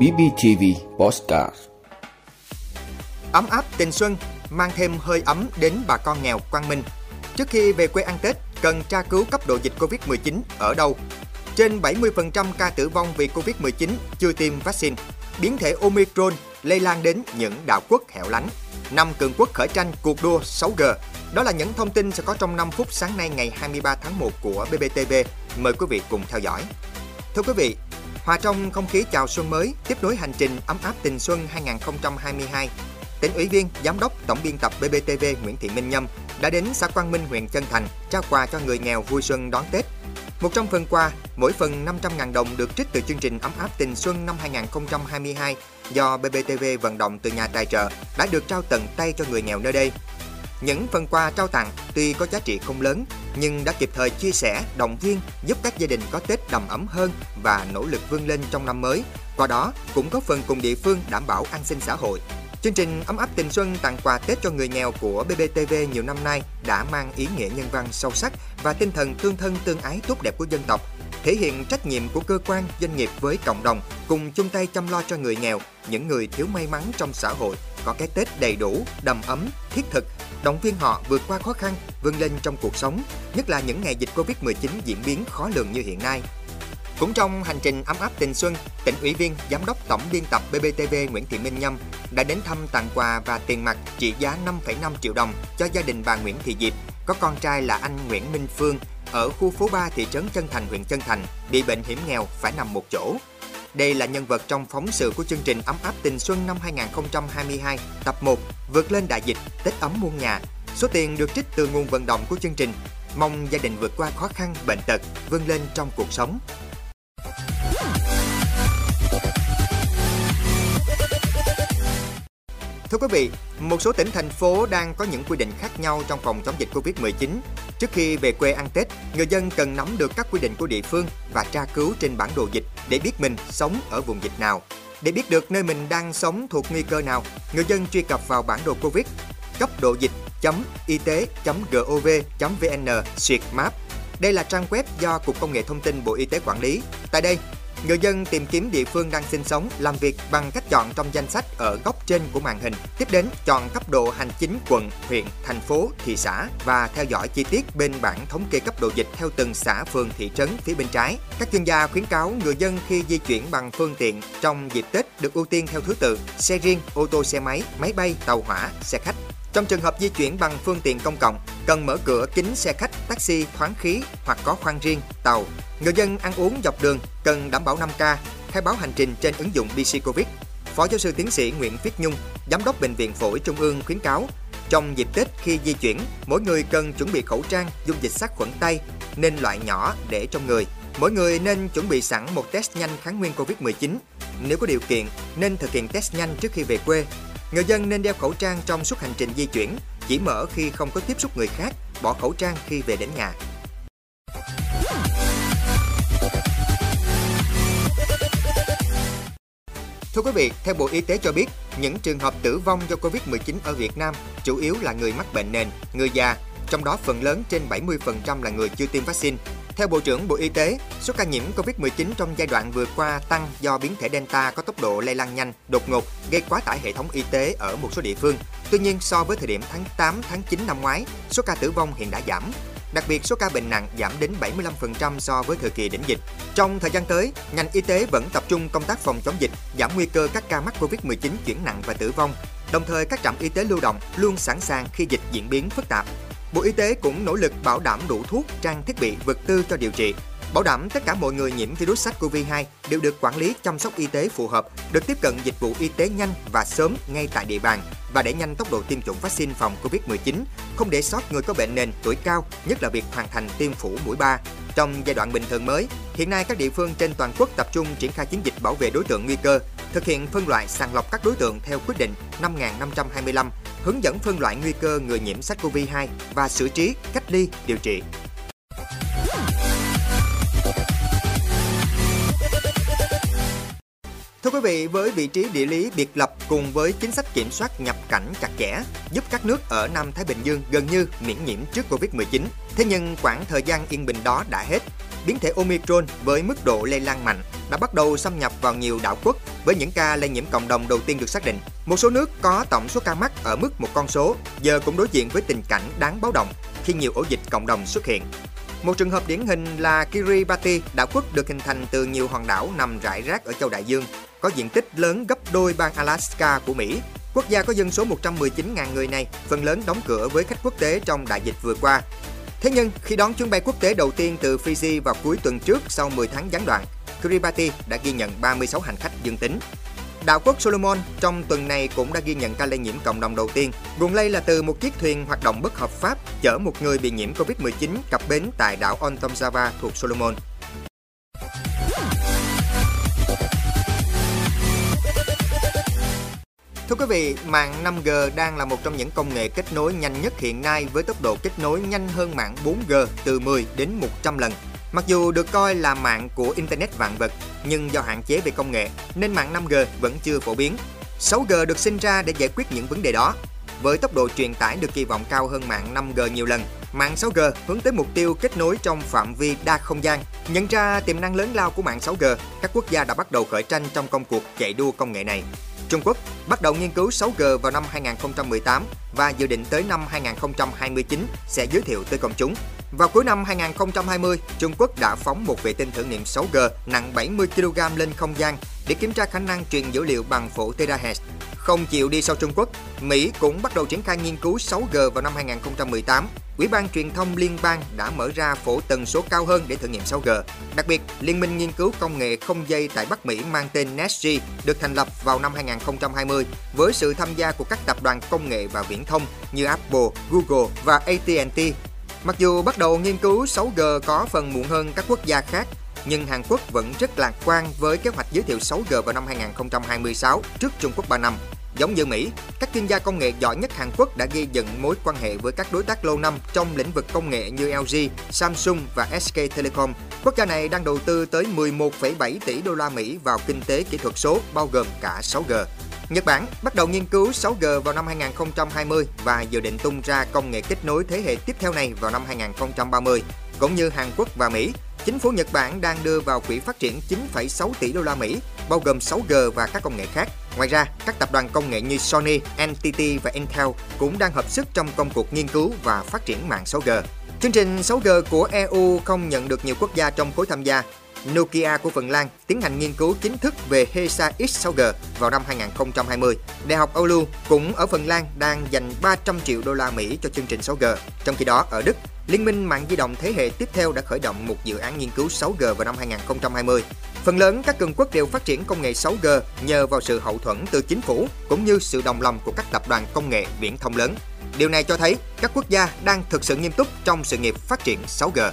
BBTV Postcard Ấm áp tình xuân mang thêm hơi ấm đến bà con nghèo Quang Minh. Trước khi về quê ăn Tết, cần tra cứu cấp độ dịch Covid-19 ở đâu. Trên 70% ca tử vong vì Covid-19 chưa tiêm vaccine. Biến thể Omicron lây lan đến những đảo quốc hẻo lánh. Năm cường quốc khởi tranh cuộc đua 6G. Đó là những thông tin sẽ có trong 5 phút sáng nay ngày 23 tháng 1 của BBTV. Mời quý vị cùng theo dõi. Thưa quý vị, hòa trong không khí chào xuân mới, tiếp nối hành trình ấm áp tình xuân 2022, tỉnh ủy viên, giám đốc, tổng biên tập BBTV Nguyễn Thị Minh Nhâm đã đến xã Quang Minh, huyện Chân Thành trao quà cho người nghèo vui xuân đón Tết. 100 phần quà, mỗi phần 500.000 đồng được trích từ chương trình ấm áp tình xuân năm 2022 do BBTV vận động từ nhà tài trợ đã được trao tận tay cho người nghèo nơi đây. Những phần quà trao tặng tuy có giá trị không lớn nhưng đã kịp thời chia sẻ, động viên giúp các gia đình có Tết đầm ấm hơn và nỗ lực vươn lên trong năm mới. Qua đó cũng có phần cùng địa phương đảm bảo an sinh xã hội. Chương trình ấm áp tình xuân tặng quà Tết cho người nghèo của BBTV nhiều năm nay đã mang ý nghĩa nhân văn sâu sắc và tinh thần tương thân tương ái tốt đẹp của dân tộc, thể hiện trách nhiệm của cơ quan, doanh nghiệp với cộng đồng cùng chung tay chăm lo cho người nghèo, những người thiếu may mắn trong xã hội có cái Tết đầy đủ, đầm ấm, thiết thực, động viên họ vượt qua khó khăn, vươn lên trong cuộc sống, nhất là những ngày dịch Covid-19 diễn biến khó lường như hiện nay. Cũng trong hành trình ấm áp tình xuân, tỉnh ủy viên, giám đốc tổng biên tập BBTV Nguyễn Thị Minh Nhâm đã đến thăm tặng quà và tiền mặt trị giá 5,5 triệu đồng cho gia đình bà Nguyễn Thị Diệp, có con trai là anh Nguyễn Minh Phương ở khu phố 3 thị trấn Chân Thành, huyện Chân Thành, bị bệnh hiểm nghèo phải nằm một chỗ. Đây là nhân vật trong phóng sự của chương trình Ấm áp tình xuân năm 2022, tập 1, vượt lên đại dịch, Tết ấm muôn nhà. Số tiền được trích từ nguồn vận động của chương trình. Mong gia đình vượt qua khó khăn, bệnh tật, vươn lên trong cuộc sống. Thưa quý vị, một số tỉnh thành phố đang có những quy định khác nhau trong phòng chống dịch Covid-19. Trước khi về quê ăn Tết, người dân cần nắm được các quy định của địa phương và tra cứu trên bản đồ dịch để biết mình sống ở vùng dịch nào. Để biết được nơi mình đang sống thuộc nguy cơ nào, người dân truy cập vào bản đồ Covid cấp độ dịch y tế.gov.vn suyệt map. Đây là trang web do Cục Công nghệ Thông tin Bộ Y tế quản lý. Tại đây, Người dân tìm kiếm địa phương đang sinh sống, làm việc bằng cách chọn trong danh sách ở góc trên của màn hình. Tiếp đến, chọn cấp độ hành chính quận, huyện, thành phố, thị xã và theo dõi chi tiết bên bảng thống kê cấp độ dịch theo từng xã, phường, thị trấn phía bên trái. Các chuyên gia khuyến cáo người dân khi di chuyển bằng phương tiện trong dịp Tết được ưu tiên theo thứ tự xe riêng, ô tô xe máy, máy bay, tàu hỏa, xe khách. Trong trường hợp di chuyển bằng phương tiện công cộng, cần mở cửa kính xe khách, taxi thoáng khí hoặc có khoang riêng, tàu. Người dân ăn uống dọc đường cần đảm bảo 5K, khai báo hành trình trên ứng dụng BC Covid. Phó giáo sư tiến sĩ Nguyễn Viết Nhung, giám đốc bệnh viện phổi Trung ương khuyến cáo trong dịp Tết khi di chuyển, mỗi người cần chuẩn bị khẩu trang, dung dịch sát khuẩn tay, nên loại nhỏ để trong người. Mỗi người nên chuẩn bị sẵn một test nhanh kháng nguyên Covid-19. Nếu có điều kiện, nên thực hiện test nhanh trước khi về quê Người dân nên đeo khẩu trang trong suốt hành trình di chuyển, chỉ mở khi không có tiếp xúc người khác, bỏ khẩu trang khi về đến nhà. Thưa quý vị, theo Bộ Y tế cho biết, những trường hợp tử vong do Covid-19 ở Việt Nam chủ yếu là người mắc bệnh nền, người già, trong đó phần lớn trên 70% là người chưa tiêm vaccine. Theo Bộ trưởng Bộ Y tế, số ca nhiễm COVID-19 trong giai đoạn vừa qua tăng do biến thể Delta có tốc độ lây lan nhanh, đột ngột, gây quá tải hệ thống y tế ở một số địa phương. Tuy nhiên, so với thời điểm tháng 8, tháng 9 năm ngoái, số ca tử vong hiện đã giảm. Đặc biệt, số ca bệnh nặng giảm đến 75% so với thời kỳ đỉnh dịch. Trong thời gian tới, ngành y tế vẫn tập trung công tác phòng chống dịch, giảm nguy cơ các ca mắc COVID-19 chuyển nặng và tử vong. Đồng thời, các trạm y tế lưu động luôn sẵn sàng khi dịch diễn biến phức tạp. Bộ Y tế cũng nỗ lực bảo đảm đủ thuốc, trang thiết bị, vật tư cho điều trị, bảo đảm tất cả mọi người nhiễm virus SARS-CoV-2 đều được quản lý chăm sóc y tế phù hợp, được tiếp cận dịch vụ y tế nhanh và sớm ngay tại địa bàn và đẩy nhanh tốc độ tiêm chủng vaccine phòng COVID-19, không để sót người có bệnh nền, tuổi cao, nhất là việc hoàn thành tiêm phủ mũi 3. Trong giai đoạn bình thường mới, hiện nay các địa phương trên toàn quốc tập trung triển khai chiến dịch bảo vệ đối tượng nguy cơ, thực hiện phân loại sàng lọc các đối tượng theo quyết định 5525 hướng dẫn phân loại nguy cơ người nhiễm SARS-CoV-2 và xử trí, cách ly, điều trị. Thưa quý vị, với vị trí địa lý biệt lập cùng với chính sách kiểm soát nhập cảnh chặt chẽ, giúp các nước ở Nam Thái Bình Dương gần như miễn nhiễm trước Covid-19. Thế nhưng khoảng thời gian yên bình đó đã hết biến thể Omicron với mức độ lây lan mạnh đã bắt đầu xâm nhập vào nhiều đảo quốc với những ca lây nhiễm cộng đồng đầu tiên được xác định. Một số nước có tổng số ca mắc ở mức một con số giờ cũng đối diện với tình cảnh đáng báo động khi nhiều ổ dịch cộng đồng xuất hiện. Một trường hợp điển hình là Kiribati, đảo quốc được hình thành từ nhiều hòn đảo nằm rải rác ở châu Đại Dương, có diện tích lớn gấp đôi bang Alaska của Mỹ. Quốc gia có dân số 119.000 người này phần lớn đóng cửa với khách quốc tế trong đại dịch vừa qua. Thế nhưng, khi đón chuyến bay quốc tế đầu tiên từ Fiji vào cuối tuần trước sau 10 tháng gián đoạn, Kiribati đã ghi nhận 36 hành khách dương tính. Đảo quốc Solomon trong tuần này cũng đã ghi nhận ca lây nhiễm cộng đồng đầu tiên. Nguồn lây là từ một chiếc thuyền hoạt động bất hợp pháp chở một người bị nhiễm Covid-19 cập bến tại đảo Ontom Java thuộc Solomon. Thưa quý vị, mạng 5G đang là một trong những công nghệ kết nối nhanh nhất hiện nay với tốc độ kết nối nhanh hơn mạng 4G từ 10 đến 100 lần. Mặc dù được coi là mạng của Internet vạn vật, nhưng do hạn chế về công nghệ nên mạng 5G vẫn chưa phổ biến. 6G được sinh ra để giải quyết những vấn đề đó. Với tốc độ truyền tải được kỳ vọng cao hơn mạng 5G nhiều lần, mạng 6G hướng tới mục tiêu kết nối trong phạm vi đa không gian. Nhận ra tiềm năng lớn lao của mạng 6G, các quốc gia đã bắt đầu khởi tranh trong công cuộc chạy đua công nghệ này. Trung Quốc bắt đầu nghiên cứu 6G vào năm 2018 và dự định tới năm 2029 sẽ giới thiệu tới công chúng. Vào cuối năm 2020, Trung Quốc đã phóng một vệ tinh thử nghiệm 6G nặng 70 kg lên không gian để kiểm tra khả năng truyền dữ liệu bằng phổ terahertz. Không chịu đi sau Trung Quốc, Mỹ cũng bắt đầu triển khai nghiên cứu 6G vào năm 2018. Ủy ban truyền thông liên bang đã mở ra phổ tần số cao hơn để thử nghiệm 6G. Đặc biệt, Liên minh nghiên cứu công nghệ không dây tại Bắc Mỹ mang tên NESG được thành lập vào năm 2020 với sự tham gia của các tập đoàn công nghệ và viễn thông như Apple, Google và AT&T Mặc dù bắt đầu nghiên cứu 6G có phần muộn hơn các quốc gia khác, nhưng Hàn Quốc vẫn rất lạc quan với kế hoạch giới thiệu 6G vào năm 2026 trước Trung Quốc 3 năm. Giống như Mỹ, các chuyên gia công nghệ giỏi nhất Hàn Quốc đã gây dựng mối quan hệ với các đối tác lâu năm trong lĩnh vực công nghệ như LG, Samsung và SK Telecom. Quốc gia này đang đầu tư tới 11,7 tỷ đô la Mỹ vào kinh tế kỹ thuật số bao gồm cả 6G. Nhật Bản bắt đầu nghiên cứu 6G vào năm 2020 và dự định tung ra công nghệ kết nối thế hệ tiếp theo này vào năm 2030. Cũng như Hàn Quốc và Mỹ, chính phủ Nhật Bản đang đưa vào quỹ phát triển 9,6 tỷ đô la Mỹ, bao gồm 6G và các công nghệ khác. Ngoài ra, các tập đoàn công nghệ như Sony, NTT và Intel cũng đang hợp sức trong công cuộc nghiên cứu và phát triển mạng 6G. Chương trình 6G của EU không nhận được nhiều quốc gia trong khối tham gia Nokia của Phần Lan tiến hành nghiên cứu chính thức về HESA X6G vào năm 2020. Đại học Oulu cũng ở Phần Lan đang dành 300 triệu đô la Mỹ cho chương trình 6G. Trong khi đó, ở Đức, Liên minh mạng di động thế hệ tiếp theo đã khởi động một dự án nghiên cứu 6G vào năm 2020. Phần lớn các cường quốc đều phát triển công nghệ 6G nhờ vào sự hậu thuẫn từ chính phủ cũng như sự đồng lòng của các tập đoàn công nghệ viễn thông lớn. Điều này cho thấy các quốc gia đang thực sự nghiêm túc trong sự nghiệp phát triển 6G.